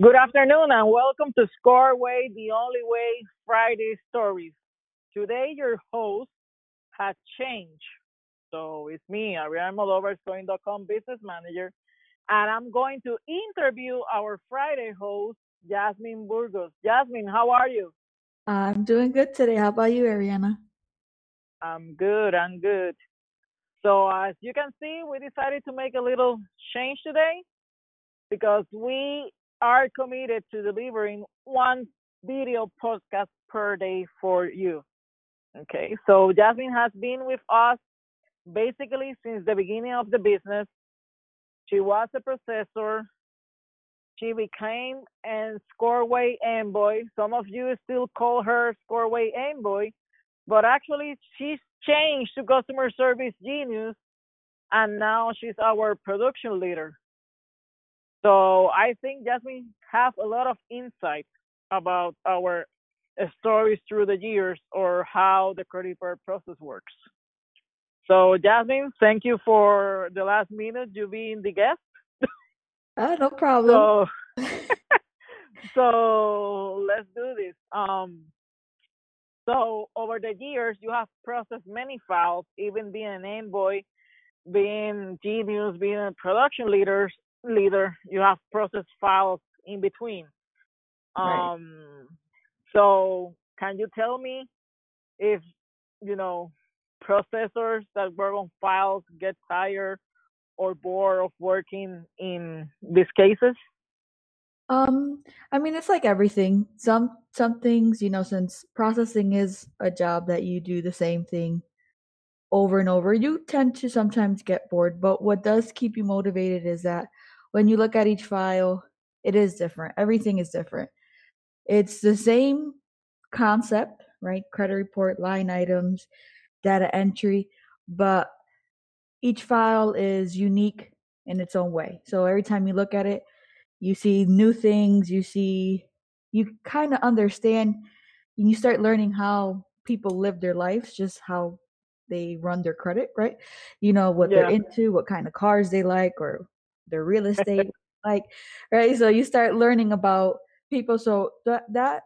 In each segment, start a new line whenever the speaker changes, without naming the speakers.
Good afternoon and welcome to Scoreway, the only way Friday stories. Today, your host has changed. So it's me, Ariana Almodovar, Scoreinc.com business manager, and I'm going to interview our Friday host, Jasmine Burgos. Jasmine, how are you?
I'm doing good today. How about you, Ariana?
I'm good, I'm good. So as you can see, we decided to make a little change today because we are committed to delivering one video podcast per day for you. Okay, so Jasmine has been with us basically since the beginning of the business. She was a processor. She became a Scoreway envoy. Some of you still call her Scoreway envoy, but actually she's changed to customer service genius, and now she's our production leader. So I think Jasmine have a lot of insight about our uh, stories through the years or how the credit card process works. So Jasmine, thank you for the last minute you being the guest.
Oh, no problem.
So so let's do this. Um so over the years you have processed many files, even being an envoy, being genius, being a production leader leader, you have processed files in between.
Right.
Um, so can you tell me if you know processors that work on files get tired or bored of working in these cases?
Um, I mean, it's like everything. Some some things, you know, since processing is a job that you do the same thing over and over, you tend to sometimes get bored. But what does keep you motivated is that when you look at each file, it is different. Everything is different. It's the same concept, right? Credit report, line items, data entry, but each file is unique in its own way. So every time you look at it, you see new things, you see, you kind of understand, and you start learning how people live their lives, just how they run their credit, right? You know, what they're into, what kind of cars they like, or their real estate like, right? So you start learning about people. So that, that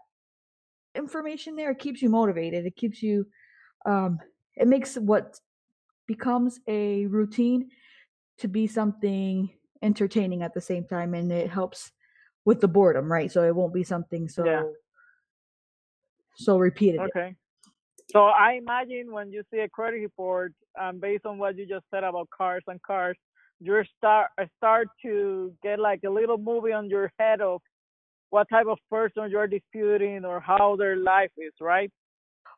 information there keeps you motivated. It keeps you, um, it makes what becomes a routine to be something entertaining at the same time and it helps with the boredom right so it won't be something so
Yeah.
so repetitive
Okay. So I imagine when you see a credit report, um, based on what you just said about cars and cars, you start start to get like a little movie on your head of what type of person you're disputing or how their life is, right?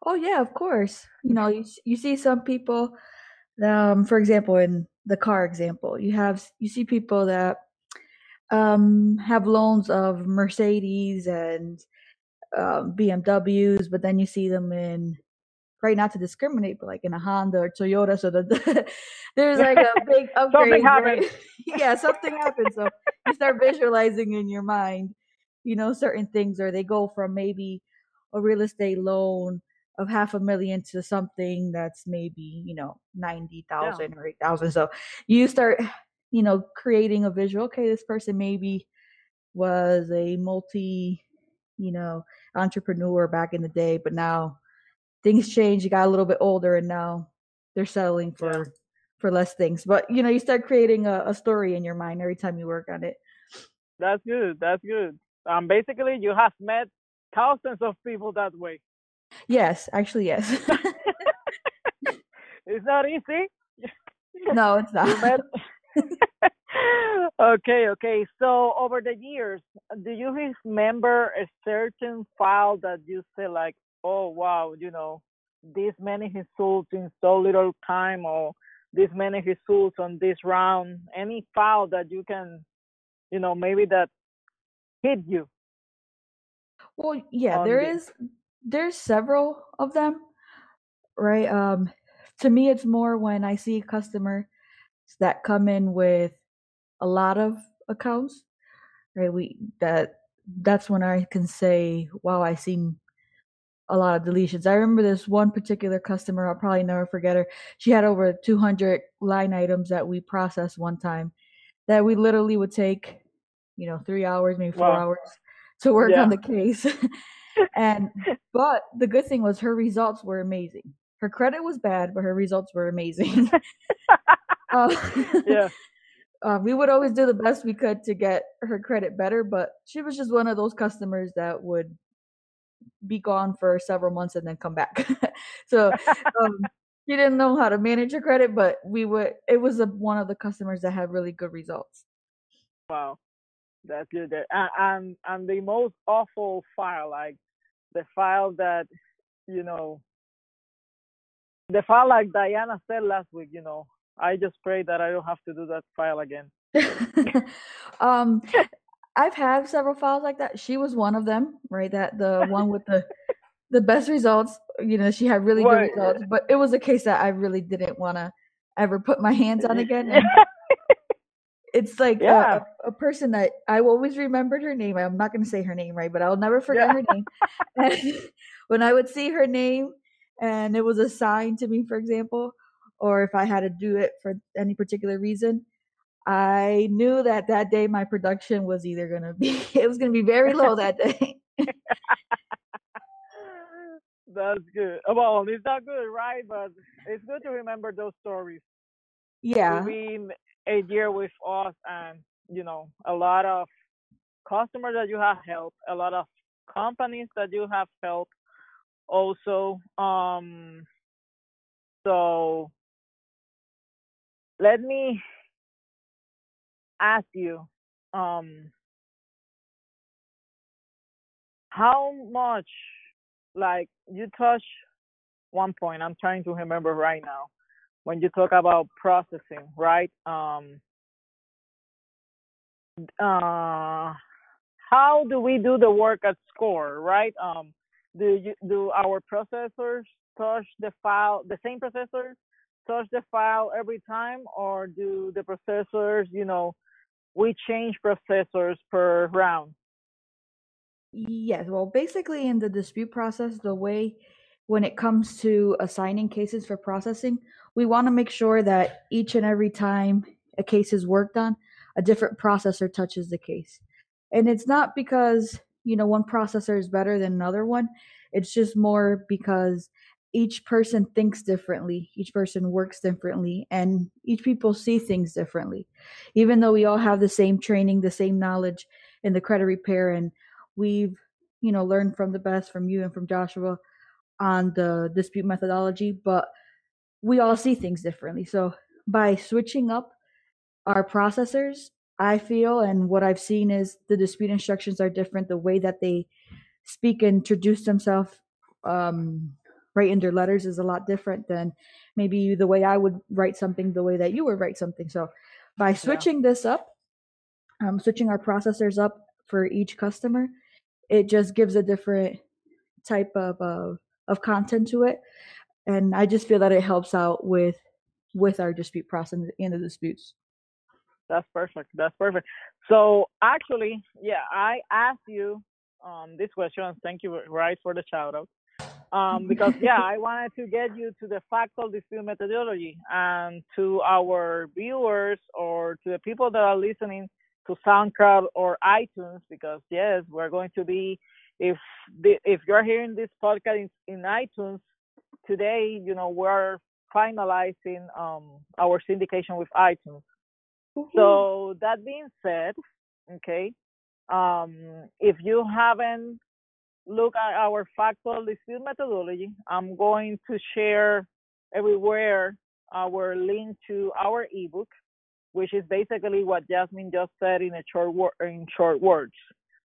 oh yeah of course you know you, you see some people um for example in the car example you have you see people that um have loans of mercedes and um, bmws but then you see them in right not to discriminate, but like in a Honda or Toyota. So the, there's like a big upgrade,
happened.
right? yeah, something happens. So you start visualizing in your mind, you know, certain things, or they go from maybe a real estate loan of half a million to something that's maybe you know ninety thousand or eight thousand. So you start, you know, creating a visual. Okay, this person maybe was a multi, you know, entrepreneur back in the day, but now things change. You got a little bit older, and now they're settling for
Yeah.
for less things. But you know, you start creating a, a story in your mind every time you work on it.
That's good. That's good. Um, basically, you have met thousands of people that way.
Yes, actually, yes.
It's not easy.
no, it's not.
okay, okay. So over the years, do you remember a certain file that you say like, oh wow, you know, this many results in so little time, or this many results on this round? Any file that you can, you know, maybe that hit you
Well, yeah, there
this?
is there's several of them, right? Um to me it's more when I see customers that come in with a lot of accounts, right? We that that's when I can say, wow, I seen a lot of deletions. I remember this one particular customer, I'll probably never forget her. She had over 200 line items that we processed one time that we literally would take you know, three hours, maybe four
Wow.
hours to work
Yeah.
on the case. and but the good thing was her results were amazing. Her credit was bad, but her results were amazing. uh,
yeah.
uh, we would always do the best we could to get her credit better, but she was just one of those customers that would be gone for several months and then come back. so um, she didn't know how to manage her credit, but we would. It was a, one of the customers that had really good results.
Wow. That's good. And, and and the most awful file, like the file that you know, the file like Diana said last week. You know, I just pray that I don't have to do that file again.
um, I've had several files like that. She was one of them, right? That the one with the the best results. You know, she had really good results, but it was a case that I really didn't want to ever put my hands on again. And it's like a-
Yeah.
a, a person that I always remembered her name. I'm not going to say her name, right? But I'll never forget
Yeah.
her name. And when I would see her name and it was assigned to me, for example, or if I had to do it for any particular reason, I knew that that day my production was either going to be, it was going to be very low that day.
That's good. Well, it's not good, right? But it's good to remember those stories.
yeah.
You've a year with us, and you know a lot of customers that you have helped, a lot of companies that you have helped, also. Um, so let me ask you, um, how much, like you touch one point. I'm trying to remember right now when you talk about processing, right? Um, uh, how do we do the work at Score, right? Um, do you, do our processors touch the file, the same processors touch the file every time, or do the processors, you know, we change processors per round?
Yes, well, basically in the dispute process, the way when it comes to assigning cases for processing, we want to make sure that each and every time a case is worked on, a different processor touches the case. And it's not because, you know, one processor is better than another one. It's just more because each person thinks differently, each person works differently, and each people see things differently. Even though we all have the same training, the same knowledge in the credit repair and we've you know learned from the best from you and from joshua on the dispute methodology but we all see things differently so by switching up our processors i feel and what i've seen is the dispute instructions are different the way that they speak and introduce themselves um, write in their letters is a lot different than maybe the way i would write something the way that you would write something so by switching this up um, switching our processors up for each customer it just gives a different type of uh, of content to it and i just feel that it helps out with with our dispute process and the disputes
That's perfect. That's perfect. So actually, yeah, I asked you um, this question. Thank you, right, for the shout out. Um, because yeah, I wanted to get you to the factual dispute methodology and to our viewers or to the people that are listening to SoundCloud or iTunes. Because yes, we're going to be if the, if you're hearing this podcast in, in iTunes today, you know we're finalizing um, our syndication with iTunes. So that being said, okay, um, if you haven't looked at our factual dispute methodology, I'm going to share everywhere our link to our ebook, which is basically what Jasmine just said in a short wor- in short words.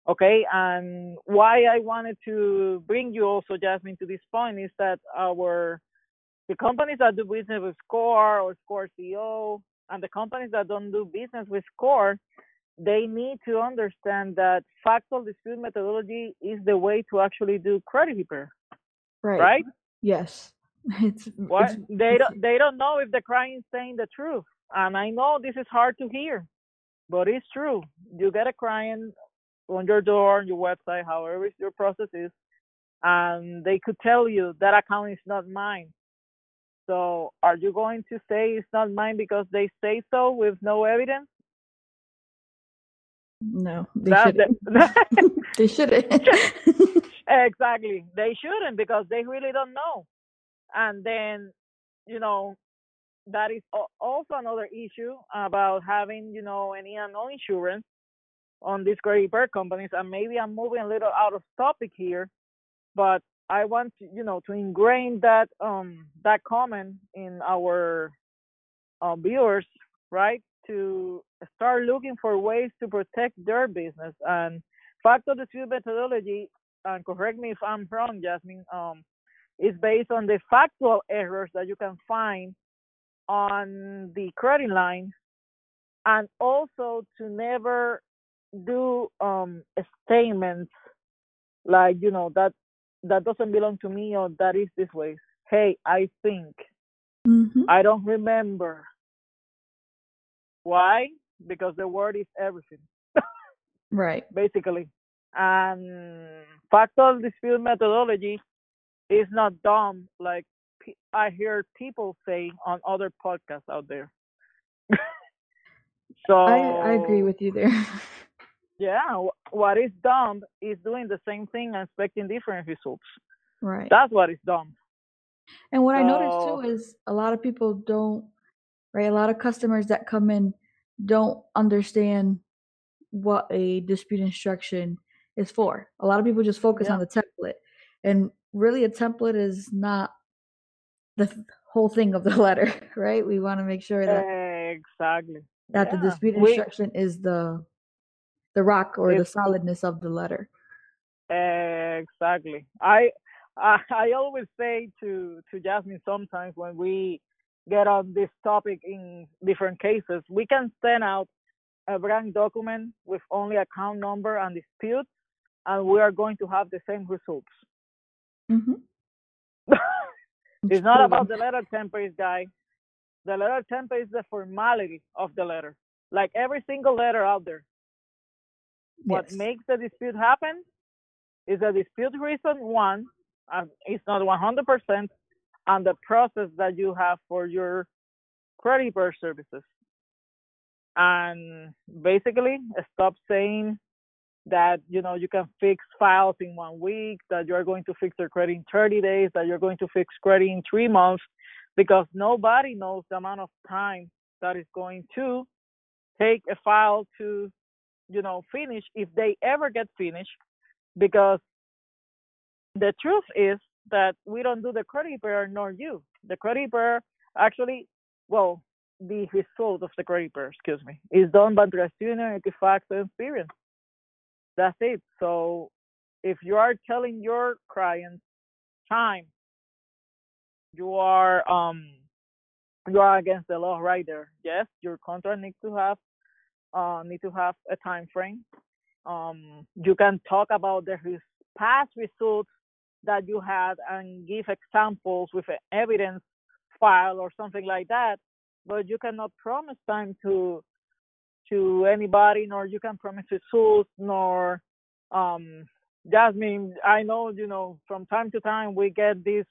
Okay, and why I wanted to bring you also, Jasmine, to this point is that our the companies that do business with Score or Score CEO and the companies that don't do business with Score, they need to understand that factual dispute methodology is the way to actually do credit repair,
right
right?
yes it's
What
it's,
they don't they don't know if the client is saying the truth, and I know this is hard to hear, but it's true. You get a client on your door, on your website, however your process is, and they could tell you that account is not mine. So are you going to say it's not mine because they say so with no evidence?
No, they
That's
shouldn't.
the,
they shouldn't.
exactly. They shouldn't because they really don't know. And then, you know, that is also another issue about having, you know, any and no insurance on these credit repair companies. And maybe I'm moving a little out of topic here, but I want to, you know, to ingrain that um that comment in our uh, viewers, right? To start looking for ways to protect their business and fact factor dispute methodology. And correct me if I'm wrong, Jasmine. Um, is based on the factual errors that you can find on the credit line, and also to never do um statements like you know that that doesn't belong to me or that is this way. Hey, I think
hmm
I don't remember. Why? Because the word is everything,
Right.
basically. And factual dispute methodology is not dumb like I hear people say on other podcasts out there. so
I I agree with you there.
yeah, what is dumb is doing the same thing and expecting different results.
right.
That's what is dumb.
And what I noticed too is a lot of people don't, right? A lot of customers that come in don't understand what a dispute instruction is for. A lot of people just focus
yeah,
on the template. And really, a template is not the whole thing of the letter, right? We want to make sure that
exactly.
that the
Yeah,
dispute
we
instruction is the the rock or the solidness of the letter.
Exactly. I I, I always say to to Jasmine sometimes when we get on this topic in different cases, we can send out a blank document with only account number and dispute, and we are going to have the same results.
hmm It's
not about the letter template, guy. The letter template is the formality of the letter, like every single letter out there. What makes the dispute happen is a dispute reason one, uh, it's not 100%, and the process that you have for your credit repair services. And basically, stop saying that you know you can fix files in one week, that you're going to fix your credit in 30 days, that you're going to fix credit in three months, because nobody knows the amount of time that is going to take a file to you know finish if they ever get finished because the truth is that we don't do the credit repair nor you. The credit repair actually, well, the result of the credit repair, excuse me, is done by the student Equifax and Experian. That's it. So if you are telling your clients time, you are um you are against the law right there. Yes, your contract needs to have uh need to have a time frame. Um you can talk about the past results that you had and give examples with an evidence file or something like that but you cannot promise time to to anybody nor you can promise results nor um jasmine. I know you know from time to time we get this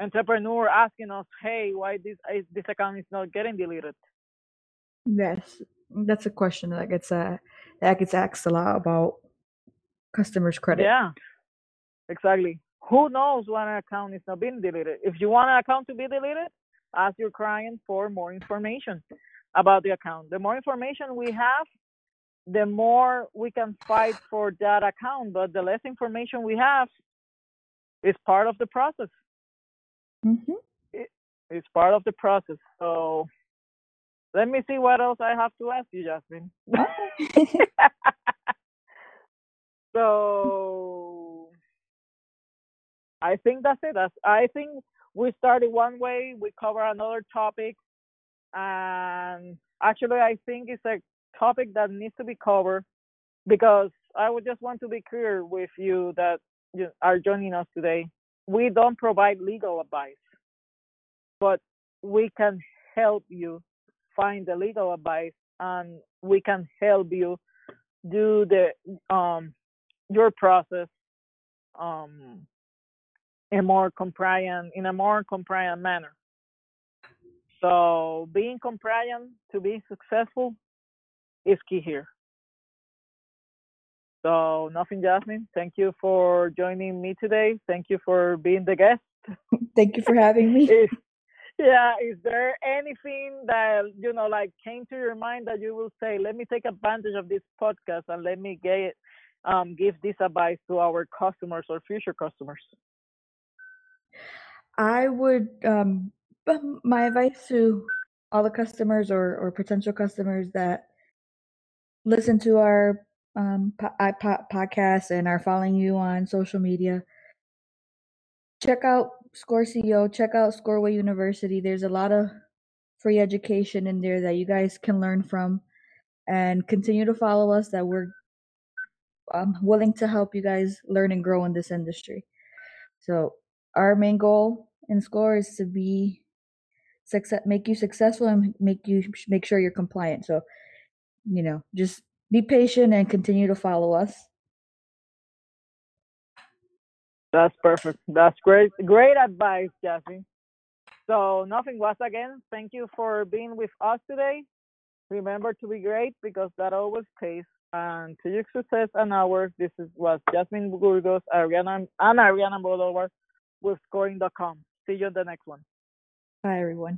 entrepreneur asking us hey why this is- this account is not getting deleted?
Yes, that's a question that gets uh, that gets asked a lot about customers' credit.
yeah. Exactly who knows when an account is not being deleted? If you want an account to be deleted ask your client for more information about the account. The more information we have the more we can fight for that account but the less information we have is part of the process.
Hmm
it, it's part of the process. So let me see what else i have to ask you jasmine. So I think that's it. That's, I think we started one way, we cover another topic, and actually, I think it's a topic that needs to be covered because I would just want to be clear with you that you are joining us today. We don't provide legal advice, but we can help you find the legal advice, and we can help you do the um your process um in more compliant in a more compliant manner. So being compliant to be successful is key here. So nothing, Jasmine. Thank you for joining me today. Thank you for being the guest.
Thank you for having me.
Is, yeah, is there anything that you know like came to your mind that you will say, let me take advantage of this podcast and let me get um, give this advice to our customers or future customers?
I would um, my advice to all the customers or, or potential customers that listen to our um, po- podcast and are following you on social media, check out Score CEO, check out Scoreway University. There's a lot of free education in there that you guys can learn from and continue to follow us that we're um, willing to help you guys learn and grow in this industry. So our main goal in Score is to be success, make you successful and make you make sure you're compliant. So, you know, just be patient and continue to follow us.
That's perfect. That's great. Great advice, Jasmine. So nothing was again. Thank you for being with us today. Remember to be great because that always pays. And to your success and ours, this is was Jasmine Burgos, Ariana and Ariana Almodovar with scoreinc.com. See you in the next one.
Bye everyone.